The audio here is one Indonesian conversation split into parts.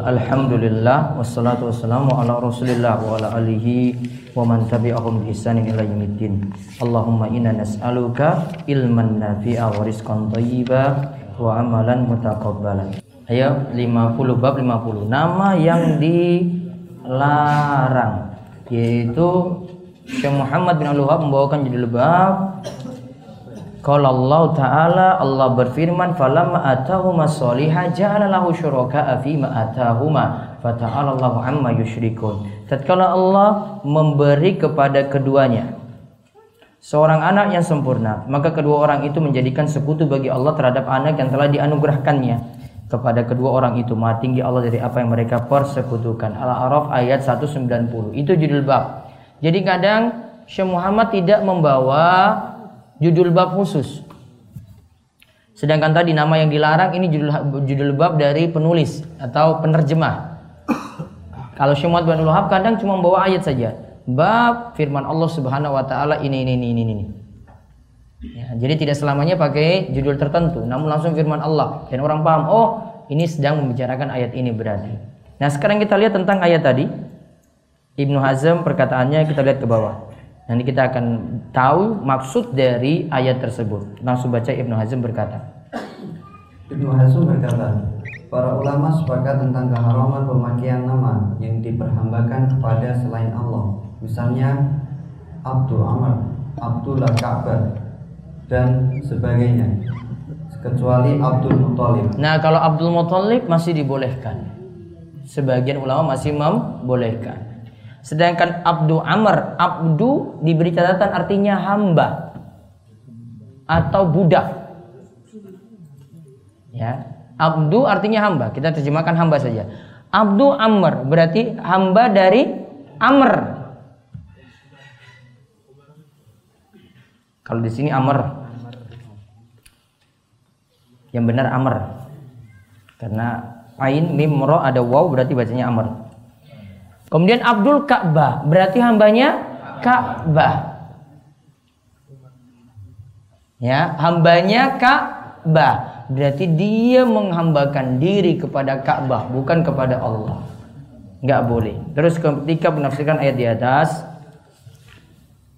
Alhamdulillah wassalatu wassalamu ala Rasulillah wa ala alihi wa man tabi'ahum bi ihsanin ila yaumiddin. Allahumma inna nas'aluka ilman nafi'a wa rizqan thayyiba wa amalan mutaqabbalan. Ayo 50 bab 50. Nama yang dilarang yaitu Syekh Muhammad bin Abdul Wahab membawakan judul bab kalau Allah Ta'ala Allah berfirman falamma atahuma salihah ja'ala lahu syuraka'a fi ma atahuma fata'ala Allahu amma yusyrikun. Tatkala Allah memberi kepada keduanya seorang anak yang sempurna, maka kedua orang itu menjadikan sekutu bagi Allah terhadap anak yang telah dianugerahkannya. Kepada kedua orang itu maha tinggi Allah dari apa yang mereka persekutukan. Al-A'raf ayat 190. Itu judul bab. Jadi kadang Syekh Muhammad tidak membawa judul bab khusus. Sedangkan tadi nama yang dilarang ini judul judul bab dari penulis atau penerjemah. Kalau Syemut bin Wahab kadang cuma membawa ayat saja. Bab firman Allah Subhanahu wa taala ini ini ini ini ini. Ya, jadi tidak selamanya pakai judul tertentu, namun langsung firman Allah dan orang paham, oh ini sedang membicarakan ayat ini berarti. Nah sekarang kita lihat tentang ayat tadi. Ibnu Hazm perkataannya kita lihat ke bawah. Nanti kita akan tahu maksud dari ayat tersebut. Langsung baca Ibnu Hazm berkata. Ibnu Hazm berkata, para ulama sepakat tentang keharaman pemakaian nama yang diperhambakan kepada selain Allah. Misalnya Abdul Amr, Abdullah Ka'bah dan sebagainya. Kecuali Abdul Muthalib. Nah, kalau Abdul Muthalib masih dibolehkan. Sebagian ulama masih membolehkan. Sedangkan Abdu Amr, Abdu diberi catatan artinya hamba atau budak. Ya, Abdu artinya hamba. Kita terjemahkan hamba saja. Abdu Amr berarti hamba dari Amr. Kalau di sini Amr. Yang benar Amr. Karena ain mim ro ada waw berarti bacanya Amr. Kemudian Abdul Ka'bah, berarti hambanya Ka'bah. Ya, hambanya Ka'bah. Berarti dia menghambakan diri kepada Ka'bah, bukan kepada Allah. Enggak boleh. Terus ketika menafsirkan ayat di atas,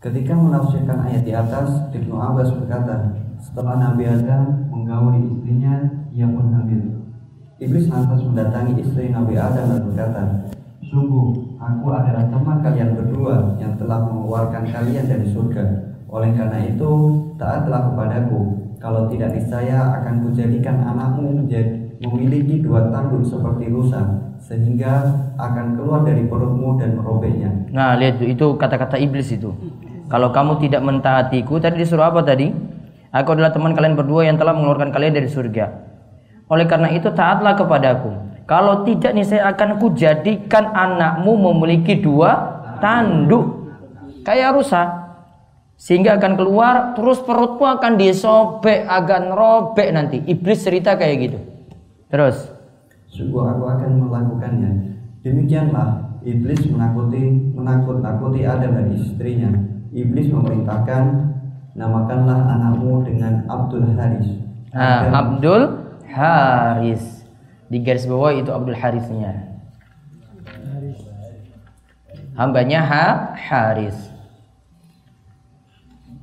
Ketika menafsirkan ayat di atas, Ibnu Abbas berkata, setelah Nabi Adam menggauli istrinya, ia pun hamil. Iblis lantas mendatangi istri Nabi Adam dan berkata, Sungguh, aku adalah teman kalian berdua yang telah mengeluarkan kalian dari surga. Oleh karena itu, taatlah kepadaku. Kalau tidak niscaya akan kujadikan anakmu menjadi memiliki dua tanduk seperti rusa, sehingga akan keluar dari perutmu dan merobeknya. Nah, lihat itu kata-kata iblis itu. Kalau kamu tidak mentaatiku, tadi disuruh apa tadi? Aku adalah teman kalian berdua yang telah mengeluarkan kalian dari surga. Oleh karena itu taatlah kepadaku. Kalau tidak nih saya akan kujadikan anakmu memiliki dua tanduk. Kayak rusa. Sehingga akan keluar terus perutmu akan disobek akan robek nanti. Iblis cerita kayak gitu. Terus. Sungguh aku akan melakukannya. Demikianlah iblis menakuti menakut-nakuti Adam dan istrinya. Iblis memerintahkan namakanlah anakmu dengan Abdul Haris. Nah, Abdul Haris di garis bawah itu Abdul Harisnya. Hambanya Ha Haris.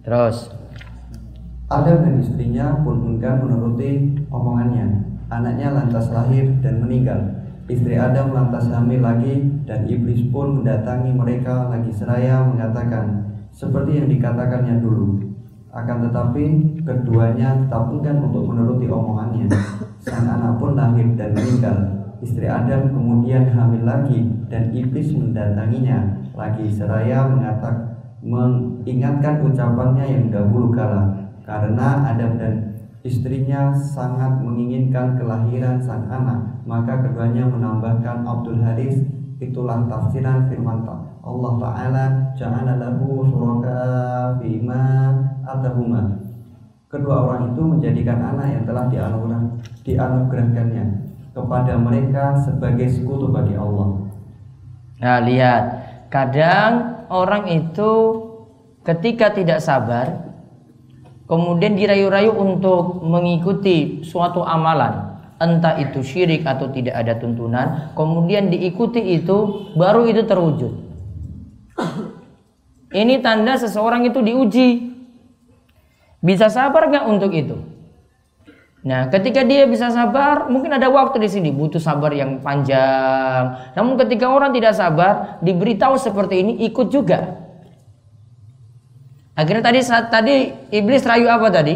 Terus Adam dan istrinya pun enggan menuruti omongannya. Anaknya lantas lahir dan meninggal. Istri Adam lantas hamil lagi dan iblis pun mendatangi mereka lagi seraya mengatakan seperti yang dikatakannya dulu. Akan tetapi keduanya tetap enggan untuk menuruti omongannya. Sang anak pun lahir dan meninggal. Istri Adam kemudian hamil lagi dan iblis mendatanginya. Lagi seraya mengatakan mengingatkan ucapannya yang dahulu kala. Karena Adam dan istrinya sangat menginginkan kelahiran sang anak maka keduanya menambahkan Abdul Haris itulah tafsiran firman Allah Ta'ala ja'ala lahu syuraka bima atahuma kedua orang itu menjadikan anak yang telah dianugerah, dianugerahkannya kepada mereka sebagai sekutu bagi Allah. Nah lihat. Kadang orang itu ketika tidak sabar kemudian dirayu-rayu untuk mengikuti suatu amalan. Entah itu syirik atau tidak ada tuntunan kemudian diikuti itu baru itu terwujud. Ini tanda seseorang itu diuji. Bisa sabar nggak untuk itu Nah, ketika dia bisa sabar, mungkin ada waktu di sini butuh sabar yang panjang. Namun ketika orang tidak sabar, diberitahu seperti ini ikut juga. Akhirnya tadi saat tadi iblis rayu apa tadi?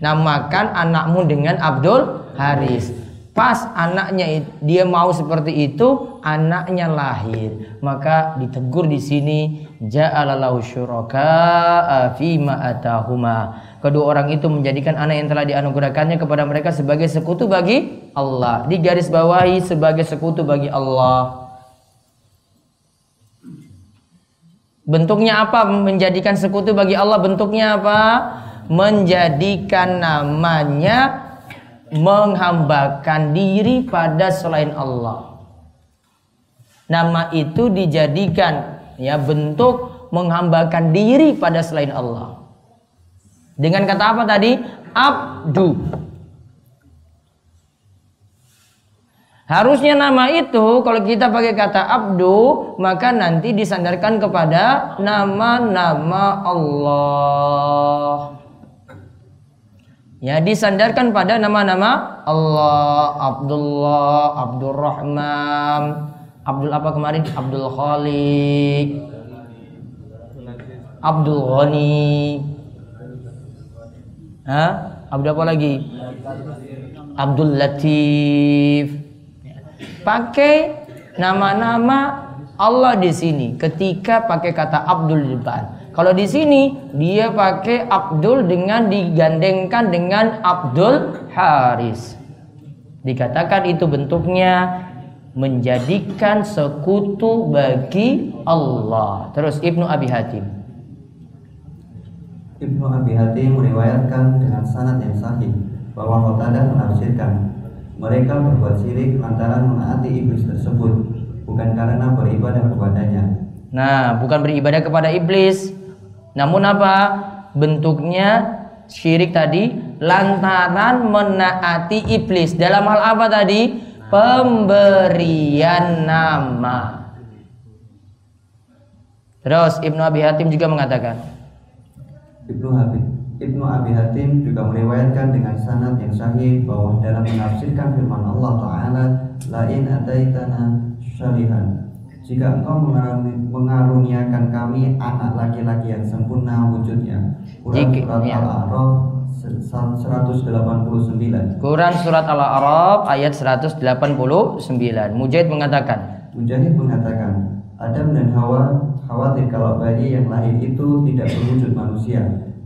Namakan anakmu dengan Abdul Haris. Pas anaknya dia mau seperti itu, anaknya lahir. Maka ditegur di sini ja'alalahu syuraka fima atahuma. Kedua orang itu menjadikan anak yang telah dianugerahkannya kepada mereka sebagai sekutu bagi Allah. Di garis bawahi sebagai sekutu bagi Allah. Bentuknya apa menjadikan sekutu bagi Allah? Bentuknya apa? Menjadikan namanya menghambakan diri pada selain Allah. Nama itu dijadikan ya bentuk menghambakan diri pada selain Allah. Dengan kata apa tadi? Abdu. Harusnya nama itu kalau kita pakai kata abdu maka nanti disandarkan kepada nama-nama Allah. Ya disandarkan pada nama-nama Allah, Abdullah, Abdurrahman, Abdul apa kemarin? Abdul Khaliq, Abdul Ghani. Hah? Abdul apa lagi? Abdul Latif. Pakai nama-nama Allah di sini ketika pakai kata Abdul di depan. Kalau di sini dia pakai Abdul dengan digandengkan dengan Abdul Haris. Dikatakan itu bentuknya menjadikan sekutu bagi Allah. Terus Ibnu Abi Hatim. Ibnu Abi Hatim meriwayatkan dengan sanad yang sahih bahwa Qatadah menafsirkan mereka berbuat syirik lantaran menaati iblis tersebut, bukan karena beribadah kepadanya. Nah, bukan beribadah kepada iblis. Namun apa? Bentuknya syirik tadi lantaran menaati iblis. Dalam hal apa tadi? Pemberian nama. Terus Ibnu Abi Hatim juga mengatakan. Ibnu Habib Ibnu Abi Hatim juga meriwayatkan dengan sanad yang sahih bahwa dalam menafsirkan firman Allah Ta'ala Lain ataitana syarihan Jika engkau mengaruniakan kami anak laki-laki yang sempurna wujudnya Quran Surat ya. Al-A'raf 189 Quran Surat Al-A'raf ayat 189 Mujahid mengatakan Mujahid mengatakan Adam dan Hawa khawatir kalau bayi yang lahir itu tidak berwujud manusia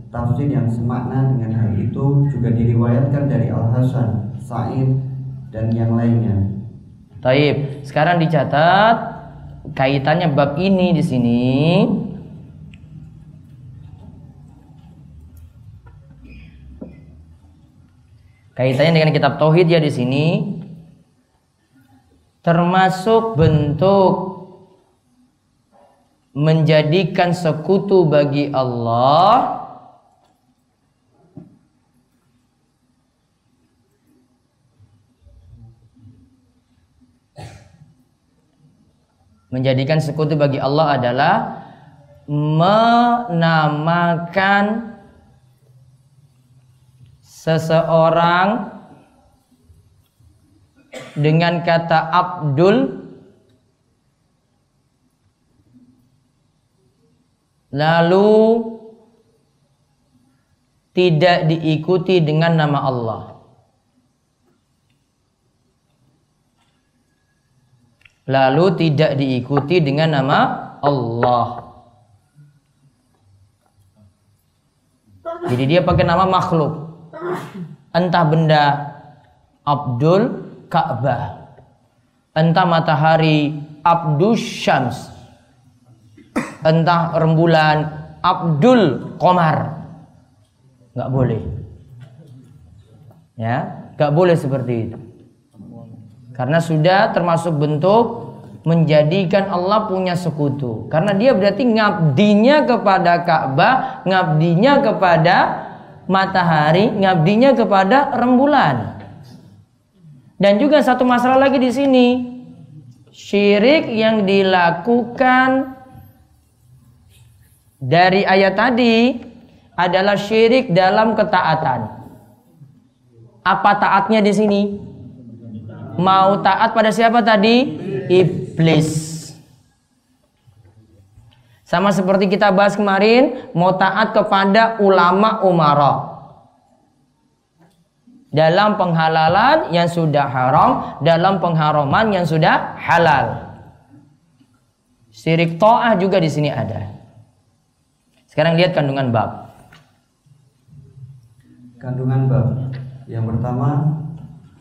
Tafsir yang semakna dengan hal itu juga diriwayatkan dari Al Hasan, Sa'id dan yang lainnya. Taib. Sekarang dicatat kaitannya bab ini di sini. Kaitannya dengan kitab tauhid ya di sini termasuk bentuk menjadikan sekutu bagi Allah Menjadikan sekutu bagi Allah adalah menamakan seseorang dengan kata Abdul lalu tidak diikuti dengan nama Allah. Lalu tidak diikuti dengan nama Allah. Jadi dia pakai nama makhluk. Entah benda Abdul Ka'bah. Entah matahari Abdus Syams. Entah rembulan Abdul Komar. Nggak boleh. Ya, nggak boleh seperti itu. Karena sudah termasuk bentuk menjadikan Allah punya sekutu. Karena dia berarti ngabdinya kepada Ka'bah, ngabdinya kepada matahari, ngabdinya kepada rembulan. Dan juga satu masalah lagi di sini. Syirik yang dilakukan dari ayat tadi adalah syirik dalam ketaatan. Apa taatnya di sini? Mau taat pada siapa tadi? Iblis. Sama seperti kita bahas kemarin, mau taat kepada ulama umara. Dalam penghalalan yang sudah haram, dalam pengharaman yang sudah halal. Syirik to'ah juga di sini ada. Sekarang lihat kandungan bab. Kandungan bab yang pertama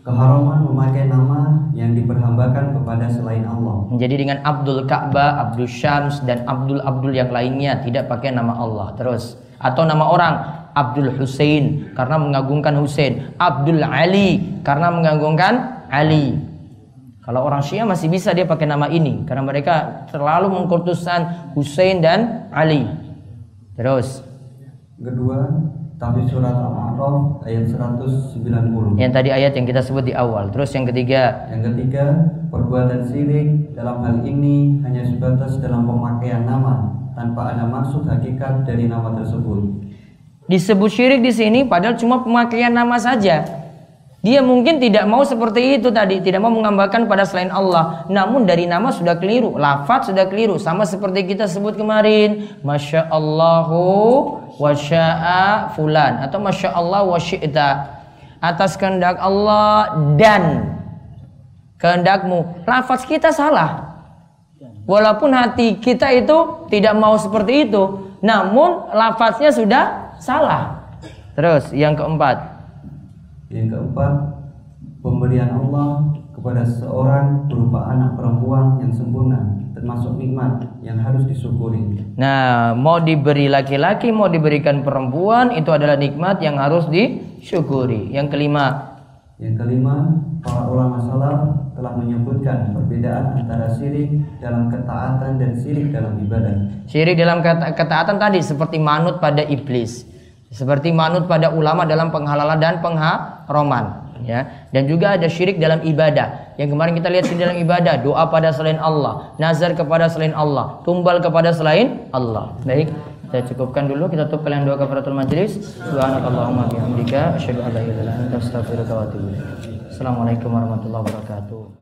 keharaman memakai nama yang diperhambakan kepada selain Allah. Menjadi dengan Abdul Ka'bah, Abdul Syams dan Abdul Abdul yang lainnya tidak pakai nama Allah. Terus atau nama orang Abdul Hussein karena mengagungkan Hussein, Abdul Ali karena mengagungkan Ali. Kalau orang Syiah masih bisa dia pakai nama ini karena mereka terlalu mengkultuskan Hussein dan Ali. Terus Kedua, tafsir surat Al-A'raf ayat 190. yang tadi ayat yang kita sebut di awal. Terus yang ketiga, Yang ketiga, perbuatan syirik dalam hal ini hanya sebatas dalam pemakaian nama tanpa ada maksud hakikat dari nama tersebut. disebut syirik di sini padahal cuma pemakaian nama saja. Dia mungkin tidak mau seperti itu tadi, tidak mau mengambarkan pada selain Allah. Namun dari nama sudah keliru, lafaz sudah keliru. Sama seperti kita sebut kemarin, Masya Allahu wa sya'a fulan atau Masya Allah wa syi'ta. Atas kehendak Allah dan kehendakmu. Lafaz kita salah. Walaupun hati kita itu tidak mau seperti itu, namun lafaznya sudah salah. Terus yang keempat, Yang keempat, pemberian Allah kepada seseorang berupa anak perempuan yang sempurna, termasuk nikmat yang harus disyukuri. Nah, mau diberi laki-laki, mau diberikan perempuan, itu adalah nikmat yang harus disyukuri. Yang kelima, Yang kelima, para ulama salaf telah menyebutkan perbedaan antara syirik dalam ketaatan dan syirik dalam ibadah. syirik dalam keta- ketaatan tadi seperti manut pada iblis, seperti manut pada ulama dalam penghalalan dan pengharaman. Ya, dan juga ada syirik dalam ibadah. Yang kemarin kita lihat syirik dalam ibadah, doa pada selain Allah, nazar kepada selain Allah, tumbal kepada selain Allah. Baik, kita cukupkan dulu. Kita tutup kalian doa kafaratul majelis. Subhanakallahumma bihamdika asyhadu an la ilaha illa anta astaghfiruka wa atubu ilaik. Assalamualaikum warahmatullahi wabarakatuh.